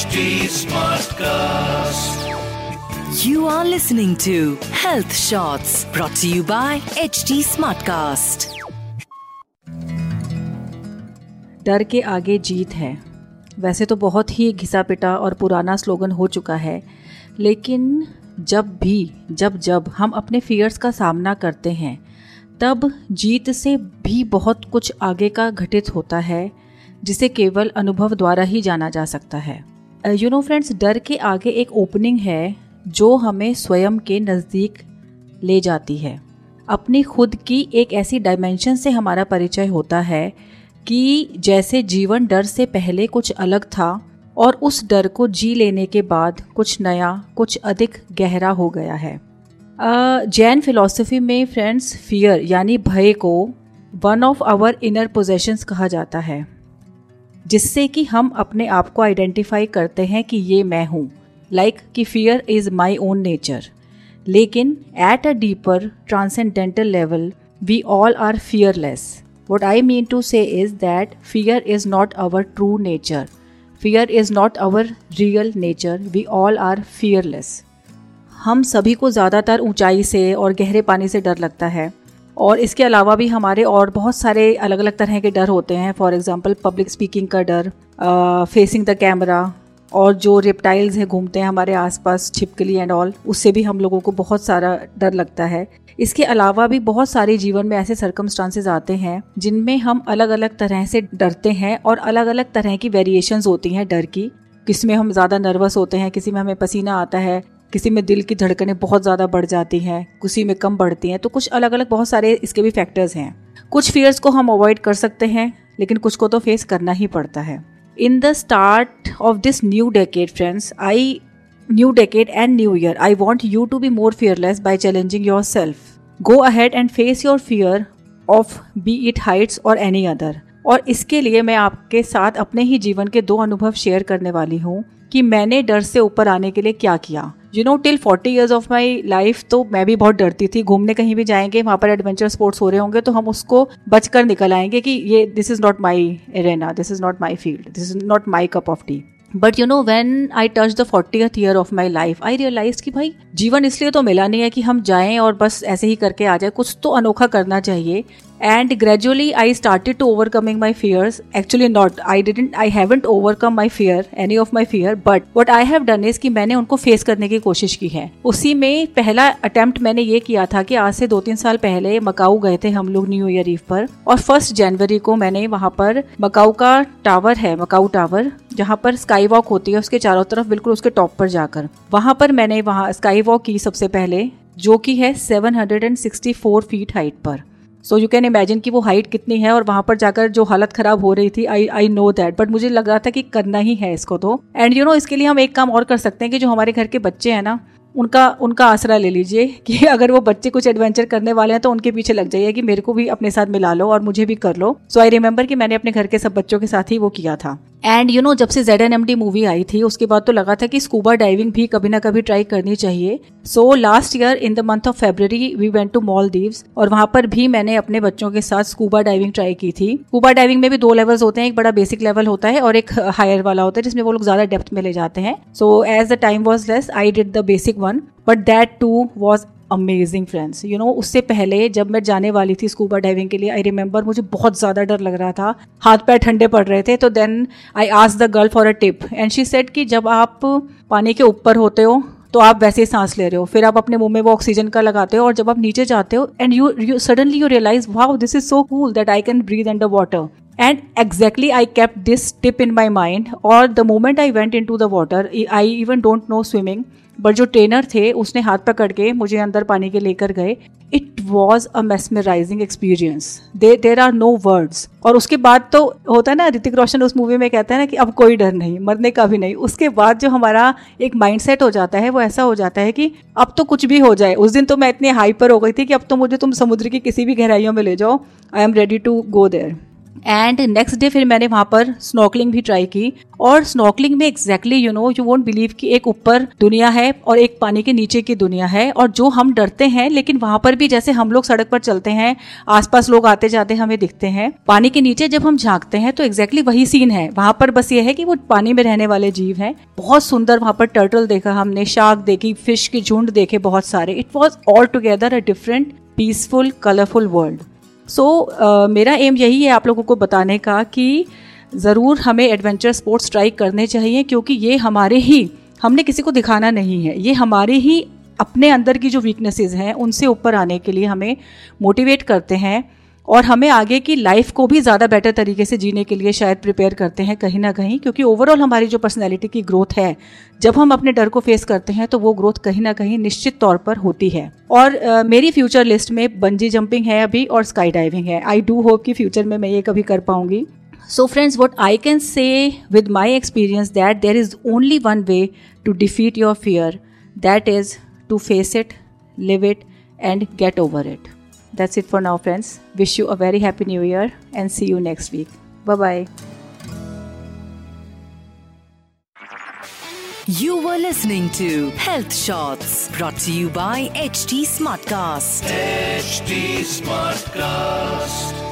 HD Smartcast. You are listening to Health Shots brought to you by HD Smartcast. डर के आगे जीत है वैसे तो बहुत ही घिसा पिटा और पुराना स्लोगन हो चुका है लेकिन जब भी जब जब हम अपने फियर्स का सामना करते हैं तब जीत से भी बहुत कुछ आगे का घटित होता है जिसे केवल अनुभव द्वारा ही जाना जा सकता है यू नो फ्रेंड्स डर के आगे एक ओपनिंग है जो हमें स्वयं के नज़दीक ले जाती है। अपनी खुद की एक ऐसी डायमेंशन से हमारा परिचय होता है कि जैसे जीवन डर से पहले कुछ अलग था और उस डर को जी लेने के बाद कुछ नया, कुछ अधिक गहरा हो गया है। जैन फिलॉसफी में फ्रेंड्स फियर यानी भय को one of our inner possessions कहा जाता है। जिससे कि हम अपने आप को आइडेंटिफाई करते हैं कि ये मैं हूँ। लाइक कि fear is my own nature लेकिन at a deeper transcendental level we all are fearless what I mean to say is that fear is not our true nature fear is not our real nature we all are fearless हम सभी को ज़्यादातर ऊंचाई से और गहरे पानी से डर लगता है। और इसके अलावा भी हमारे और बहुत सारे अलग अलग तरह के डर होते हैं। फॉर एग्ज़ाम्पल पब्लिक स्पीकिंग का डर फेसिंग द कैमरा और जो रिप्टाइल्स हैं घूमते हैं हमारे आसपास, छिपकली एंड ऑल उससे भी हम लोगों को बहुत सारा डर लगता है। इसके अलावा भी बहुत सारे जीवन में ऐसे सरकमस्टांसेस आते हैं जिनमें हम अलग अलग तरह से डरते हैं और अलग अलग तरह की वेरिएशंस होती हैं डर की, किसमें हम ज़्यादा नर्वस होते हैं, किसी में हमें पसीना आता है किसी में दिल की धड़कनें बहुत ज़्यादा बढ़ जाती हैं, किसी में कम बढ़ती हैं तो कुछ अलग अलग बहुत सारे इसके भी फैक्टर्स हैं। कुछ फियर्स को हम अवॉइड कर सकते हैं, लेकिन कुछ को तो फेस करना ही पड़ता है। In the start of this new decade friends I new decade and new year I want you to be more fearless by challenging yourself go ahead and face your fear of be it heights और any other और इसके लिए मैं आपके साथ अपने ही जीवन के दो अनुभव शेयर करने वाली हूँ कि मैंने डर से ऊपर आने के लिए क्या किया। You know till forty years of my life तो मैं भी बहुत डरती थी। घूमने कहीं भी जाएँगे, वहाँ पर एडवेंचर स्पोर्ट्स हो रहे होंगे तो हम उसको बचकर निकल आएँगे कि ये this is not my arena this is not my field this is not my cup of tea but you know when I touch the fortieth year of my life I realise कि भाई, जीवन इसलिए तो मिला नहीं है कि हम जाएँ और बस ऐसे ही करके आ जाए। कुछ तो अनोखा करना चाहिए। And gradually, i started to overcoming my fears. Actually, not, i didn't, i haven't overcome my fear, any of my fear, but what i have done is कि मैंने उनको फेस करने की कोशिश की है। उसी में पहला अटेम्प्ट मैंने ये किया था कि आज से दो तीन साल पहले मकाऊ गए थे हम लोग न्यू ईयर ईव पर। और फ़र्स्ट जनवरी को मैंने वहाँ पर मकाऊ का टावर है, मकाऊ टावर जहाँ पर स्काई वॉक होती है, उसके चारों तरफ़ बिल्कुल उसके टॉप पर जाकर। वहाँ पर मैंने वहाँ स्काई वॉक की सबसे पहले, जो कि है 764 फीट हाइट पर। सो यू कैन इमेजिन कि वो हाइट कितनी है और वहाँ पर जाकर जो हालत खराब हो रही थी I I know that but मुझे लग रहा था कि करना ही है इसको तो. एंड यू नो इसके लिए हम एक काम और कर सकते हैं कि जो हमारे घर के बच्चे हैं ना, उनका उनका आसरा ले लीजिए कि अगर वो बच्चे कुछ एडवेंचर करने वाले हैं तो उनके पीछे लग जाइए कि मेरे को भी अपने साथ मिला लो और मुझे भी कर लो. सो आई रिमेम्बर कि मैंने अपने घर के सब बच्चों के साथ ही वो किया था. एंड यू नो जब से Z N M D movie आई थी, उसके बाद तो लगा था कि स्कूबा डाइविंग भी कभी ना कभी ट्राई करनी चाहिए। So last year in the month of February we went to Maldives और वहाँ पर भी मैंने अपने बच्चों के साथ स्कूबा डाइविंग ट्राई की थी। स्कूबा डाइविंग में भी दो लेवल्स होते हैं, एक बड़ा बेसिक लेवल होता है और एक हायर वाला होता है, जिसमें वो लोग ज़्यादा डेप्थ में ले जाते हैं। So as the time was less I did the basic one but that too was amazing friends you know उससे पहले जब मैं जाने वाली थी स्कूबा डाइविंग के लिए आई रिमेंबर मुझे बहुत ज़्यादा डर लग रहा था। हाथ पैर ठंडे पड़ रहे थे तो then I ask the girl for a tip and she said कि जब आप पानी के ऊपर होते हो तो आप वैसे ही सांस ले रहे हो। फिर आप अपने मुँह में वो ऑक्सीजन का लगाते हो और जब आप नीचे जाते हो and you you suddenly you realise wow this is so cool that I can breathe under water and exactly I kept this tip in my mind और the moment I went into the water I even don't know swimming but जो trainer थे, उसने हाथ पकड़ के मुझे अंदर पानी के लेकर गए। It was a mesmerising experience they there are no words और उसके बाद तो होता है ना, ऋतिक रोशन उस मूवी में कहता है ना कि अब कोई डर नहीं, मरने का भी नहीं। उसके बाद जो हमारा एक माइंड सेट हो जाता है, वो ऐसा हो जाता है कि अब तो कुछ भी हो जाए। उस दिन तो मैं इतनी हाइपर हो गई थी कि अब तो मुझे तुम समुद्र की किसी भी गहराइयों में ले जाओ। I am ready to go there and next day फिर मैंने वहाँ पर स्नॉकलिंग भी ट्राई की। और स्नॉकलिंग में exactly you know you won't believe कि एक ऊपर दुनिया है और एक पानी के नीचे की दुनिया है। और जो हम डरते हैं, लेकिन वहाँ पर भी जैसे हम लोग सड़क पर चलते हैं, आसपास लोग आते जाते हमें दिखते हैं, पानी के नीचे जब हम झांकते हैं तो एग्जैक्टली वही सीन है। वहाँ पर बस ये है कि वो पानी में रहने वाले जीव हैं। बहुत सुंदर वहाँ पर टर्टल देखा हमने शार्क देखी फ़िश के झुंड देखे बहुत सारे। It was all together a different peaceful colourful world so मेरा एम यही है आप लोगों को बताने का कि ज़रूर हमें एडवेंचर स्पोर्ट्स ट्राई करने चाहिए क्योंकि ये हमारे ही, हमने किसी को दिखाना नहीं है। ये हमारे ही अपने अंदर की जो वीकनेसेस हैं, उनसे ऊपर आने के लिए हमें मोटिवेट करते हैं। और हमें आगे की लाइफ को भी ज़्यादा बेटर तरीके से जीने के लिए शायद प्रिपेयर करते हैं कहीं ना कहीं क्योंकि ओवरऑल हमारी जो पर्सनैलिटी की ग्रोथ है जब हम अपने डर को फेस करते हैं तो वो ग्रोथ कहीं ना कहीं निश्चित तौर पर होती है। और uh, मेरी फ्यूचर लिस्ट में बंजी जंपिंग है अभी और स्काई डाइविंग है। आई डू होप कि फ्यूचर में मैं ये कभी कर पाऊँगी। So friends what I can say with my experience that there is only one way to defeat your fear that is to face it live it and get over it That's it for now, friends. Wish you a very happy new year and see you next week. Bye bye. You were listening to Health Shots brought to you by HT Smartcast. HT Smartcast.